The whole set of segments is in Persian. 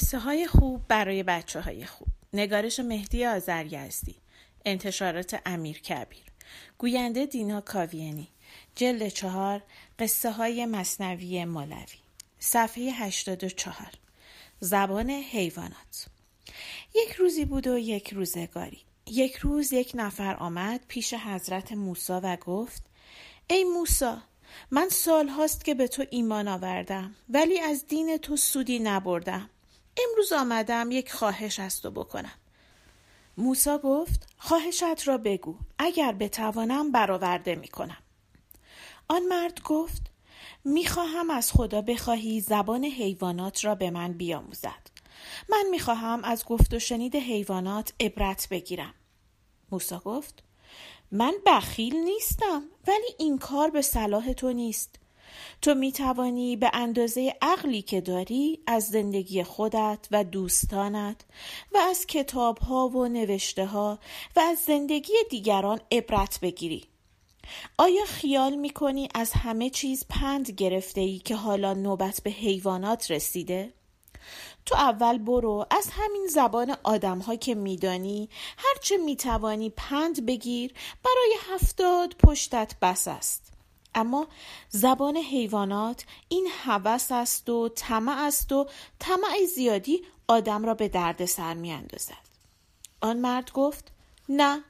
قصه های خوب برای بچه های خوب. نگارش مهدی آزرگزدی انتشارات امیر کبیر. گوینده دینا کاویانی. جلد چهار قصه های مصنوی مولوی. صفحه 84 زبان حیوانات. یک روزی بود و یک روزگاری. یک روز یک نفر آمد پیش حضرت موسی و گفت ای موسی من سال هاست که به تو ایمان آوردم ولی از دین تو سودی نبردم. امروز آمدم یک خواهش از تو بکنم. موسا گفت خواهشت را بگو اگر بتوانم برآورده می کنم آن مرد گفت می‌خواهم از خدا بخواهی زبان حیوانات را به من بیاموزد. من می‌خواهم از گفت و شنید حیوانات عبرت بگیرم. موسا گفت من بخیل نیستم ولی این کار به صلاح تو نیست. تو می توانی به اندازه عقلی که داری از زندگی خودت و دوستانت و از کتاب ها و نوشته ها و از زندگی دیگران عبرت بگیری. آیا خیال می کنی از همه چیز پند گرفته ای که حالا نوبت به حیوانات رسیده؟ تو اول برو از همین زبان آدم ها که میدانی هرچه می‌توانی پند بگیر برای هفتاد پشتت بس است. اما زبان حیوانات این هوس است و طمع است و طمع زیادی آدم را به درد سر می اندازد. آن مرد گفت نه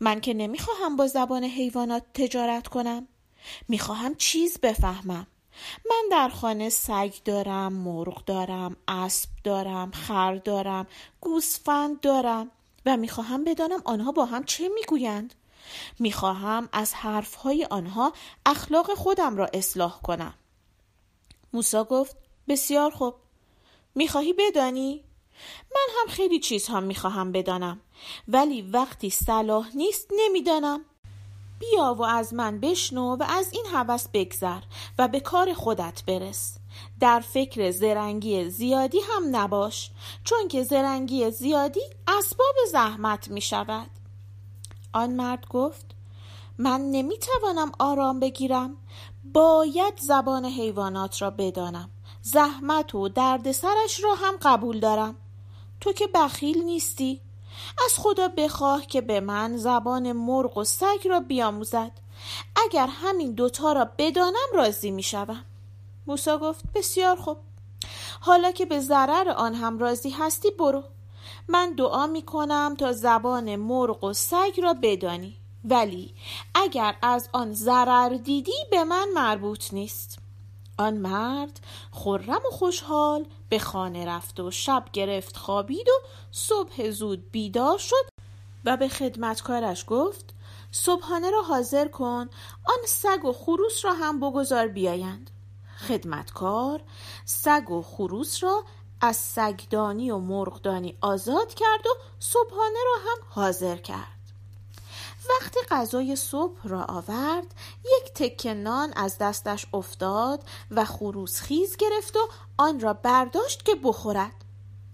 من که نمی‌خواهم با زبان حیوانات تجارت کنم. می‌خواهم چیز بفهمم. من در خانه سگ دارم مرغ دارم اسب دارم خر دارم گوسفند دارم و می‌خواهم بدانم آنها با هم چه می‌گویند؟ می‌خواهم از حرفهای آنها اخلاق خودم را اصلاح کنم. موسا گفت بسیار خوب. می‌خواهی بدانی؟ من هم خیلی چیزها می‌خواهم بدانم ولی وقتی صلاح نیست نمی‌دانم. بیا و از من بشنو و از این هوس بگذر و به کار خودت برس. در فکر زرنگی زیادی هم نباش چون که زرنگی زیادی اسباب زحمت می شود آن مرد گفت من نمی‌توانم آرام بگیرم. باید زبان حیوانات را بدانم. زحمت و دردسرش را هم قبول دارم. تو که بخیل نیستی. از خدا بخواه که به من زبان مرغ و سگ را بیاموزد. اگر همین دوتا را بدانم راضی می شوم موسا گفت بسیار خوب. حالا که به ضرر آن هم راضی هستی برو. من دعا می کنم تا زبان مرغ و سگ را بدانی. ولی اگر از آن ضرر دیدی به من مربوط نیست. آن مرد خرم و خوشحال به خانه رفت و شب گرفت خوابید و صبح زود بیدار شد و به خدمتکارش گفت صبحانه را حاضر کن آن سگ و خروس را هم بگذار بیایند. خدمتکار سگ و خروس را از سگدانی و مرغدانی آزاد کرد و صبحانه را هم حاضر کرد. وقتی غذای صبح را آورد یک تکه نان از دستش افتاد و خروس خیز گرفت و آن را برداشت که بخورد.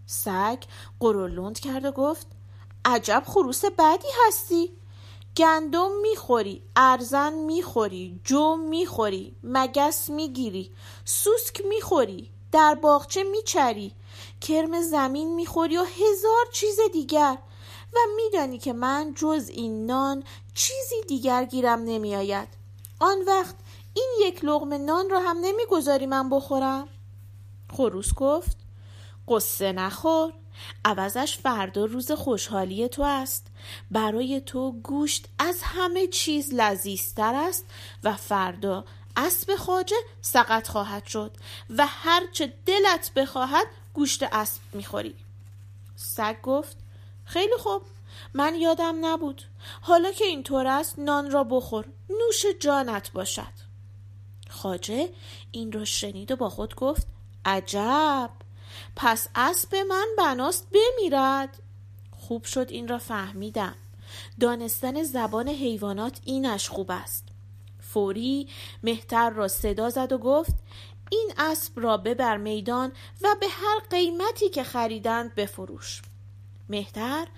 سگ قرولند کرد و گفت عجب خروس بدی هستی. گندم می‌خوری ارزن می‌خوری جو می‌خوری مگس می‌گیری سوسک می‌خوری. در باغچه میچری. کرم زمین می‌خوری و هزار چیز دیگر. و میدانی که من جز این نان چیزی دیگر گیرم نمیآید. آن وقت این یک لغم نان را هم نمی‌گذاری من بخورم. خروس گفت قصه نخور. عوضش فردا روز خوشحالی تو است. برای تو گوشت از همه چیز لذیذتر است و فردا اسب خاجه سقط خواهد شد و هرچه دلت بخواهد گوشت اسب می‌خوری. سگ گفت خیلی خوب من یادم نبود. حالا که اینطور است نان را بخور نوش جانت باشد. خاجه این را شنید و با خود گفت عجب پس اسب من بناست بمیرد. خوب شد این را فهمیدم. دانستن زبان حیوانات اینش خوب است. فوری مهتر را صدا زد و گفت این اسب را ببر میدان و به هر قیمتی که خریدند بفروش. مهتر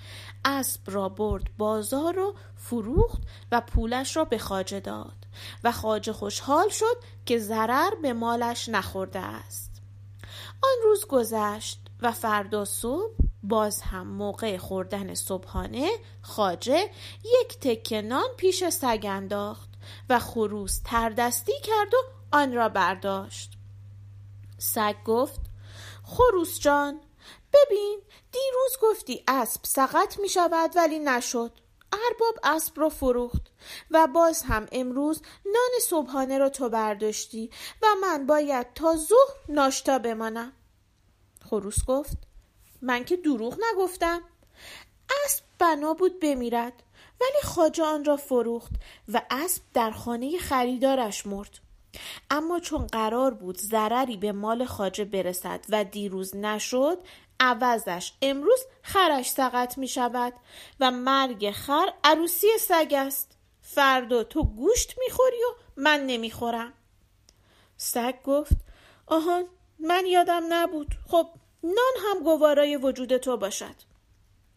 اسب را برد بازار و فروخت و پولش را به خاجه داد و خاجه خوشحال شد که ضرر به مالش نخورده است. آن روز گذشت و فردا صبح باز هم موقع خوردن صبحانه خاجه یک تکه نان پیش سگ انداخت. و خروس تردستی کرد و آن را برداشت. سگ گفت خروس جان ببین دیروز گفتی اسب سقط می شود ولی نشد. ارباب اسب را فروخت و باز هم امروز نان صبحانه را تو برداشتی و من باید تا ظهر ناشتا بمانم. خروس گفت من که دروغ نگفتم. اسب بنا بود بمیرد. ولی خاجه آن را فروخت و اسب در خانه خریدارش مرد. اما چون قرار بود ضرری به مال خاجه برسد و دیروز نشد عوضش امروز خرش سقط می شود و مرگ خر عروسی سگ است. فردا تو گوشت می‌خوری و من نمی‌خورم سگ گفت آهان من یادم نبود. خب نان هم گوارای وجود تو باشد.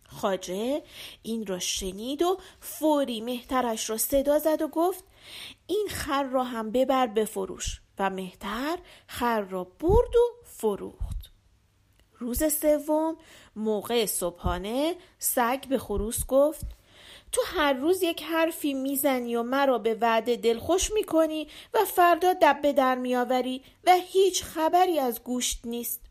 خاجه این را شنید و فوری مهترش را صدا زد و گفت این خر را هم ببر بفروش و مهتر خر را برد و فروخت. روز سوم موقع صبحانه سگ به خروس گفت تو هر روز یک حرفی می‌زنی و مرا به وعده دلخوش می‌کنی و فردا دبه در میآوری و هیچ خبری از گوشت نیست.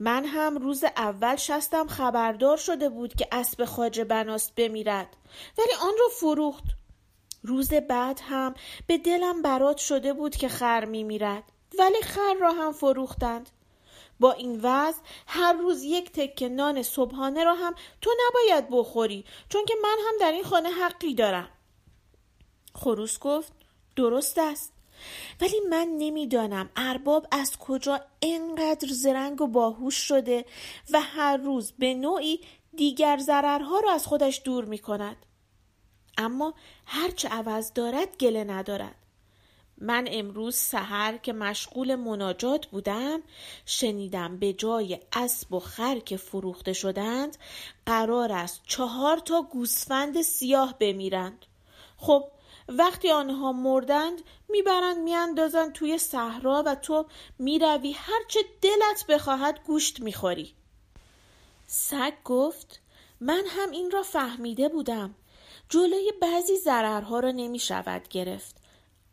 من هم روز اول شستم خبردار شده بود که اسب خاجه بناست بمیرد. ولی آن را فروخت. روز بعد هم به دلم برات شده بود که خر میمیرد. ولی خر را هم فروختند. با این وضع هر روز یک تکه نان صبحانه را هم تو نباید بخوری چون که من هم در این خانه حقی دارم. خروس گفت درست است. ولی من نمی‌دانم ارباب از کجا انقدر زرنگ و باهوش شده و هر روز به نوعی دیگر ضررها را از خودش دور می کند. اما هرچه عوض دارد گله ندارد. من امروز سحر که مشغول مناجات بودم شنیدم به جای اسب و خر که فروخته شدند قرار است چهار تا گوسفند سیاه بمیرند خب وقتی آنها مردند می‌برند میاندازند توی صحرا و تو می‌روی. هرچه دلت بخواهد گوشت می‌خوری. سگ گفت من هم این را فهمیده بودم. جلوی بعضی ضررها را نمی‌شود گرفت.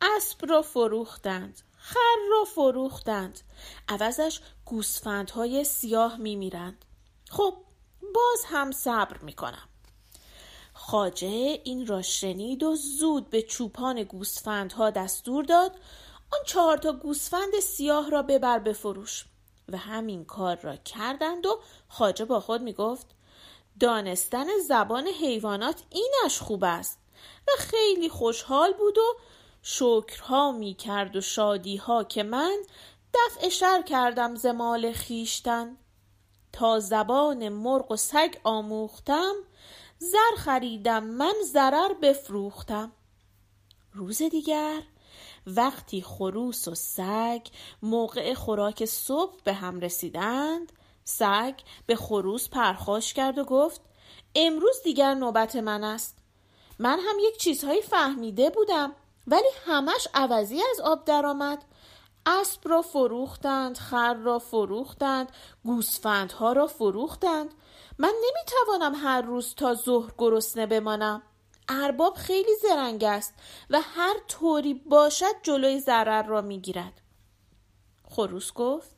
اسب را فروختند خر را فروختند. عوضش گوسفندهای سیاه میمیرند. خب باز هم صبر می‌کنم. خاجه این را شنید و زود به چوپان گوسفندها دستور داد آن چهار تا گوسفند سیاه را ببر بفروش و همین کار را کردند و خاجه با خود می‌گفت دانستن زبان حیوانات اینش خوب است و خیلی خوشحال بود و شکرها می کرد و شادیها که من دفع شر کردم زمال خیشتن تا زبان مرغ و سگ آموختم زر خریدم من زرر بفروختم. روز دیگر وقتی خروس و سگ موقع خوراک صبح به هم رسیدند سگ به خروس پرخاش کرد و گفت امروز دیگر نوبت من است. من هم یک چیزهایی فهمیده بودم ولی همش عوضی از آب درآمد. اسب را فروختند خر را فروختند گوسفندها را فروختند. من نمی‌توانم هر روز تا ظهر گرسنه بمانم. ارباب خیلی زرنگ است و هر طوری باشد جلوی ضرر را می‌گیرد. خروس گفت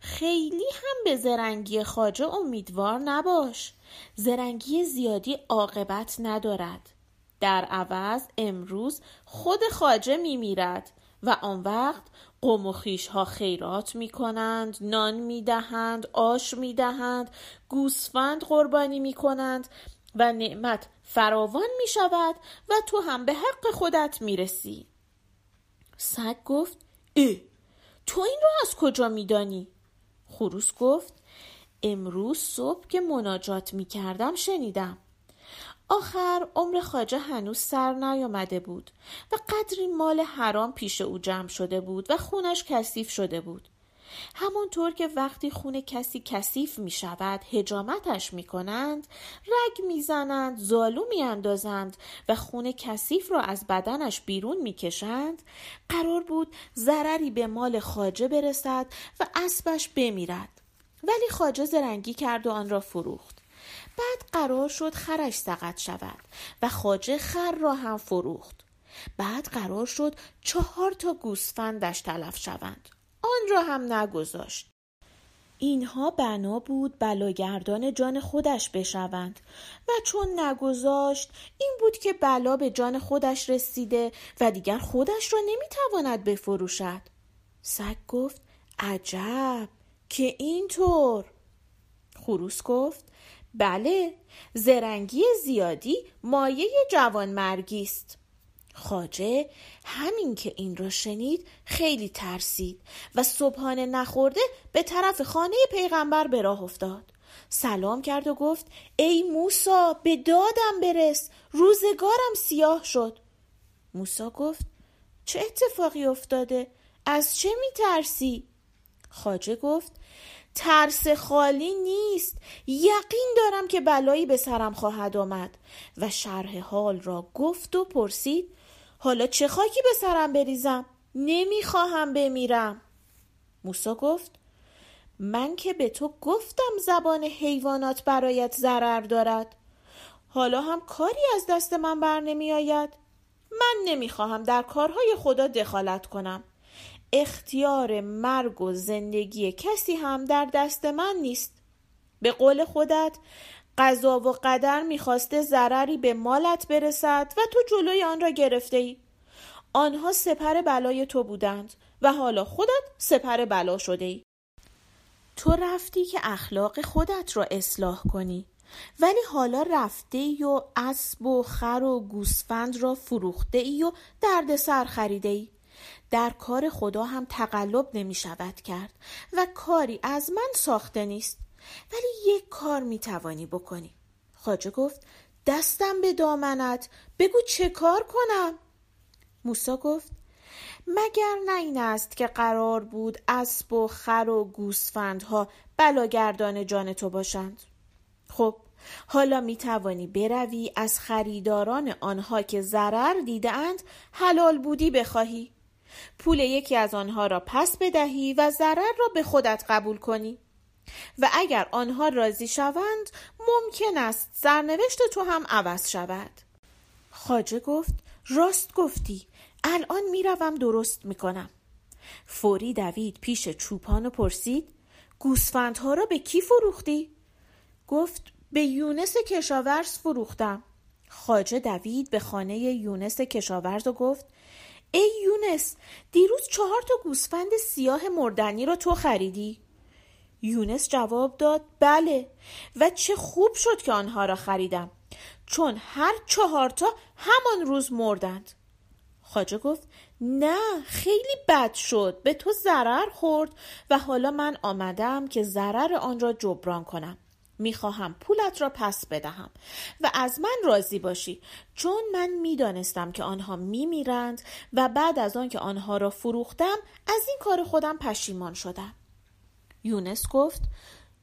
خیلی هم به زرنگی خاجه امیدوار نباش. زرنگی زیادی عاقبت ندارد. در عوض امروز خود خاجه می میرد و آن وقت قوم و ها خیرات می کنند، نان می دهند، آش می دهند، گوسفند قربانی می کنند و نعمت فراوان می شود و تو هم به حق خودت می رسی. سگ گفت اه تو این رو از کجا می دانی؟ خروس گفت امروز صبح که مناجات می کردم شنیدم. آخر عمر خاجه هنوز سر نیامده بود و قدری مال حرام پیش او جمع شده بود و خونش کثیف شده بود. همانطور که وقتی خون کسی کثیف می شود هجامتش می کنند رگ می زنند زالو می اندازند و خون کثیف را از بدنش بیرون می کشند قرار بود ضرری به مال خاجه برسد و اسبش بمیرد. ولی خاجه زرنگی کرد و آن را فروخت. بعد قرار شد خرش سقط شود و خاجه خر را هم فروخت. بعد قرار شد چهار تا گوسفندش تلف شوند. آن را هم نگذاشت. اینها بنا بود بلاگردان جان خودش بشوند و چون نگذاشت این بود که بلا به جان خودش رسیده و دیگر خودش را نمی‌تواند بفروشد. سگ گفت عجب که اینطور؟ خروس گفت بله زرنگی زیادی مایه جوانمرگی است. خاجه همین که این را شنید خیلی ترسید و صبحانه نخورده به طرف خانه پیغمبر به راه افتاد. سلام کرد و گفت ای موسا به دادم برس روزگارم سیاه شد. موسا گفت چه اتفاقی افتاده؟ از چه می ترسی؟ خاجه گفت ترس خالی نیست یقین دارم که بلایی به سرم خواهد آمد. و شرح حال را گفت و پرسید حالا چه خاکی به سرم بریزم؟ نمی‌خواهم بمیرم. موسا گفت من که به تو گفتم زبان حیوانات برایت ضرر دارد. حالا هم کاری از دست من بر نمی آید من نمی‌خواهم در کارهای خدا دخالت کنم. اختیار مرگ و زندگی کسی هم در دست من نیست به قول خودت قضا و قدر می‌خواسته ضرری به مالت برسد و تو جلوی آن را گرفته ای. آنها سپر بلای تو بودند و حالا خودت سپر بلا شده ای. تو رفتی که اخلاق خودت را اصلاح کنی ولی حالا رفته ای و اسب و خر و گوسفند را فروخته ای و درد سر خریده ای. در کار خدا هم تقلب نمی شود کرد و کاری از من ساخته نیست. ولی یک کار می توانی بکنی. خاجه گفت دستم به دامنت بگو چه کار کنم؟ موسا گفت مگر نه این است که قرار بود اسب و خر و گوسفندها بلاگردان جان تو باشند؟ خب حالا می توانی بروی از خریداران آنها که ضرر دیدند حلال بودی بخواهی. پول یکی از آنها را پس بدهی و ضرر را به خودت قبول کنی. و اگر آنها راضی شوند ممکن است سرنوشت تو هم عوض شود. خاجه گفت راست گفتی. الان می‌روم درست می‌کنم. فوری دوید پیش چوپان و پرسید گوسفندها را به کی فروختی؟ گفت به یونس کشاورز فروختم. خاجه دوید به خانه یونس کشاورز و گفت ای یونس دیروز چهار تا گوسفند سیاه مردنی را تو خریدی؟ یونس جواب داد بله و چه خوب شد که آنها را خریدم چون هر چهارتا همان روز مردند خاجه گفت نه خیلی بد شد به تو ضرر خورد و حالا من آمدم که ضرر آن را جبران کنم می‌خواهم پولت را پس بدهم. و از من راضی باشی چون من می‌دانستم که آنها میمیرند و بعد از آن که آنها را فروختم از این کار خودم پشیمان شدم. یونس گفت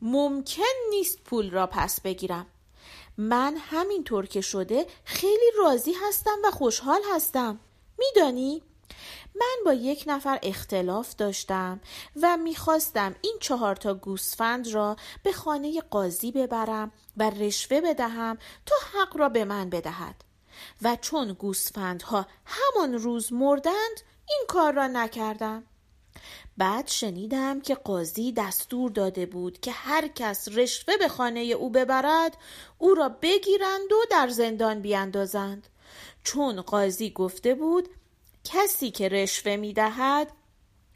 ممکن نیست پول را پس بگیرم. من همینطور که شده خیلی راضی هستم و خوشحال هستم. میدانی؟ من با یک نفر اختلاف داشتم و می‌خواستم این چهار تا گوسفند را به خانه قاضی ببرم و رشوه بدهم تا حق را به من بدهد. و چون گوسفندها همان روز مردند این کار را نکردم. بعد شنیدم که قاضی دستور داده بود که هر کس رشوه به خانه او ببرد او را بگیرند و در زندان بیاندازند چون قاضی گفته بود کسی که رشوه می دهد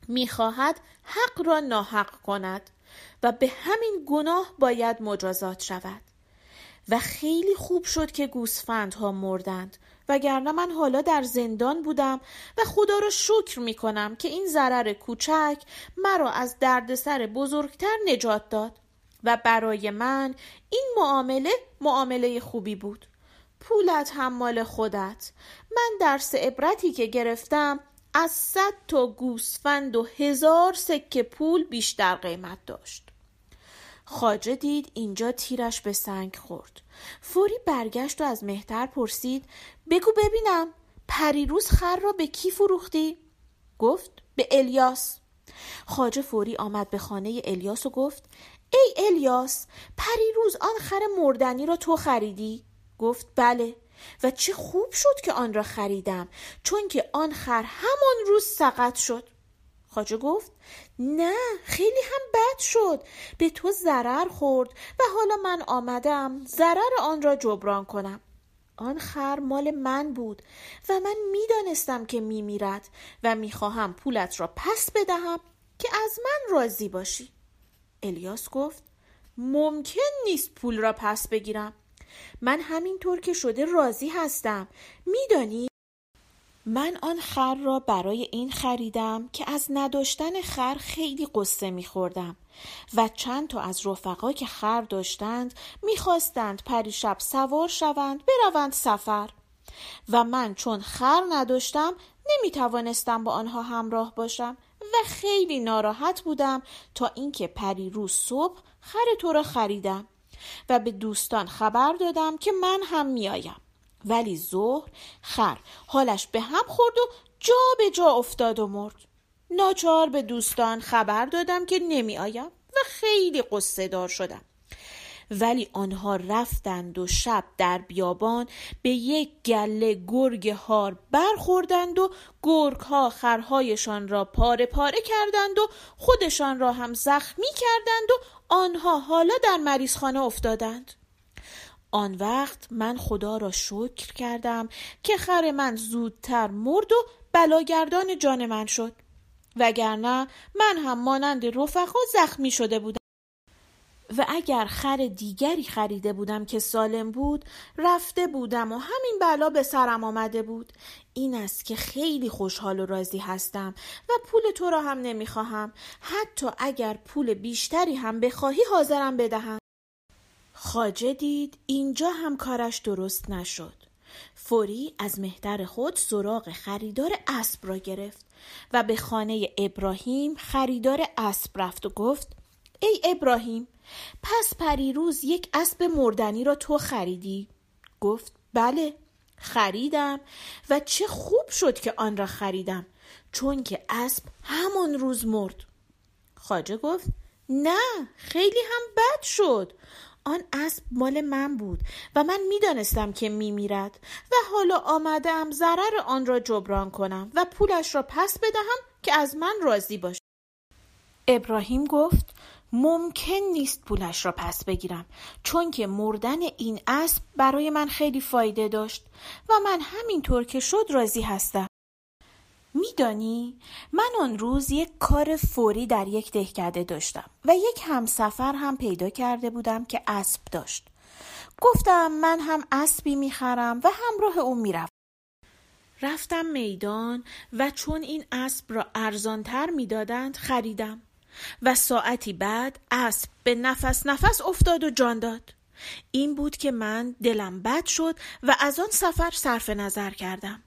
می خواهد حق را ناحق کند و به همین گناه باید مجازات شود. و خیلی خوب شد که گوسفندها مردند وگرنه من حالا در زندان بودم و خدا را شکر می کنم که این ضرر کوچک مرا از دردسر بزرگتر نجات داد و برای من این معامله معامله خوبی بود. پولت هم مال خودت من درس عبرتی که گرفتم از صد تا گوسفند و هزار سکه پول بیشتر قیمت داشت خاجه دید اینجا تیرش به سنگ خورد فوری برگشت و از مهتر پرسید بگو ببینم پریروز خر را به کی فروختی؟ گفت به الیاس خاجه فوری آمد به خانه الیاس و گفت ای الیاس پریروز آن خر مردنی را تو خریدی؟ گفت بله و چه خوب شد که آن را خریدم چون که آن خر همان روز سقط شد. خاجه گفت نه خیلی هم بد شد. به تو ضرر خورد و حالا من آمدم ضرر آن را جبران کنم. آن خر مال من بود و من می‌دانستم که میمیرد و می‌خواهم پولت را پس بدهم که از من راضی باشی. الیاس گفت ممکن نیست پول را پس بگیرم. من همینطور که شده راضی هستم. میدانی؟ من آن خر را برای این خریدم که از نداشتن خر خیلی قصه میخوردم و چند تا از رفقا که خر داشتند می‌خواستند پریشب سوار شوند بروند سفر. و من چون خر نداشتم نمی‌توانستم با آنها همراه باشم و خیلی ناراحت بودم تا اینکه پری روز صبح خر تو را خریدم. و به دوستان خبر دادم که من هم میآیم ولی ظهر خر حالش به هم خورد و جا به جا افتاد و مرد. ناچار به دوستان خبر دادم که نمی آیم و خیلی قصه دار شدم. ولی آنها رفتند و شب در بیابان به یک گله گرگ هار برخوردند و گرگ ها خرهایشان را پاره پاره کردند و خودشان را هم زخمی کردند و آنها حالا در مریضخانه افتادند. آن وقت من خدا را شکر کردم که خر من زودتر مرد و بلاگردان جان من شد. وگرنه من هم مانند رفقا زخمی شده بودم. و اگر خر دیگری خریده بودم که سالم بود رفته بودم و همین بلا به سرم آمده بود. این است که خیلی خوشحال و راضی هستم و پول تو را هم نمی‌خواهم. حتی اگر پول بیشتری هم بخواهی حاضرم بدهم. خاجه دید اینجا هم کارش درست نشد. فوری از مهتر خود سراغ خریدار اسب را گرفت و به خانه ابراهیم خریدار اسب رفت و گفت ای ابراهیم پس پریروز یک اسب مردنی را تو خریدی؟ گفت بله خریدم و چه خوب شد که آن را خریدم چون که اسب همان روز مرد. خاجه گفت نه خیلی هم بد شد. آن اسب مال من بود و من می‌دانستم که میمیرد و حالا آمدم ضرر آن را جبران کنم و پولش را پس بدهم که از من راضی باشه ابراهیم گفت ممکن نیست پولش را پس بگیرم چون که مردن این اسب برای من خیلی فایده داشت و من همینطور که شد راضی هستم. میدانی من آن روز یک کار فوری در یک دهکده داشتم و یک همسفر هم پیدا کرده بودم که اسب داشت. گفتم من هم اسبی می‌خرم و همراه او می‌روم رفتم میدان و چون این اسب را ارزانتر می‌دادند خریدم. و ساعتی بعد اسب به نفس نفس افتاد و جان داد. این بود که من دلم بد شد و از آن سفر صرف نظر کردم.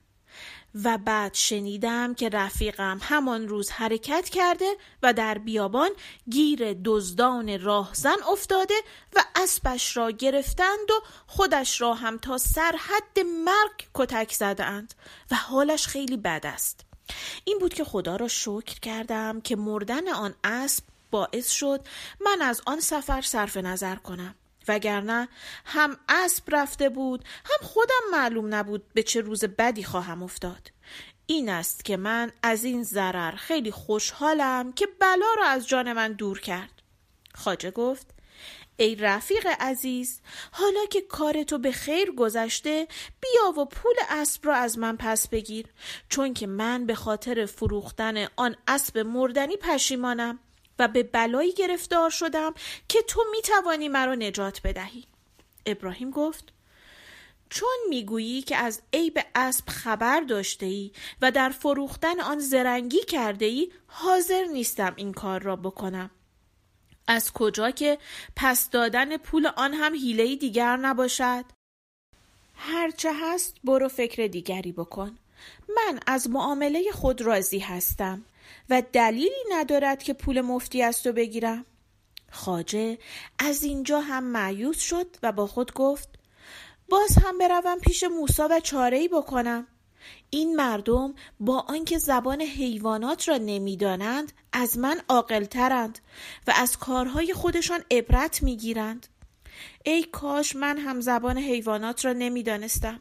و بعد شنیدم که رفیقم همان روز حرکت کرده و در بیابان گیر دزدان راهزن افتاده و اسبش را گرفتند و خودش را هم تا سرحد مرگ کتک زدند و حالش خیلی بد است. این بود که خدا را شکر کردم که مردن آن اسب باعث شد من از آن سفر صرف نظر کنم. وگرنه هم اسب رفته بود هم خودم معلوم نبود به چه روز بدی خواهم افتاد. این است که من از این ضرر خیلی خوشحالم که بلا را از جان من دور کرد. خاجه گفت ای رفیق عزیز حالا که کار تو به خیر گذشته بیا و پول اسب را از من پس بگیر. چون که من به خاطر فروختن آن اسب مردنی پشیمانم و به بلایی گرفتار شدم که تو می توانی مرا نجات بدهی. ابراهیم گفت چون می‌گویی که از عیب اسب خبر داشته ای و در فروختن آن زرنگی کرده ای حاضر نیستم این کار را بکنم. از کجا که پس دادن پول آن هم حیله دیگر نباشد؟ هرچه هست برو فکر دیگری بکن. من از معامله خود راضی هستم و دلیلی ندارد که پول مفتی از تو بگیرم. خاجه از اینجا هم معیوس شد و با خود گفت باز هم بروم پیش موسا و چاره ای بکنم. این مردم با آنکه زبان حیوانات را نمی‌دانند از من عاقلترند و از کارهای خودشان عبرت می‌گیرند. ای کاش من هم زبان حیوانات را نمی‌دانستم.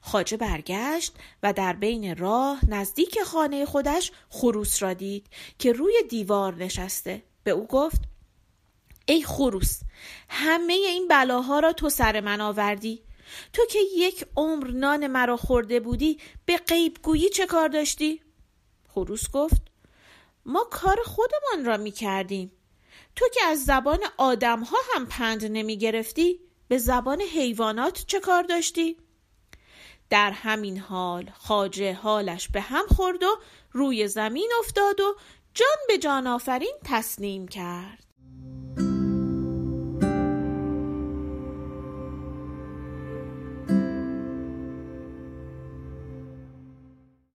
خاجه برگشت و در بین راه نزدیک خانه خودش خروس را دید که روی دیوار نشسته. به او گفت ای خروس همه این بلاها را تو سر من آوردی. تو که یک عمر نان مرا خورده بودی به قیب گویی چه کار داشتی؟ خروس گفت ما کار خودمان را می کردیم تو که از زبان آدم ها هم پند نمی گرفتی به زبان حیوانات چه کار داشتی؟ در همین حال خاجه حالش به هم خورد و روی زمین افتاد و جان به جان آفرین تسلیم کرد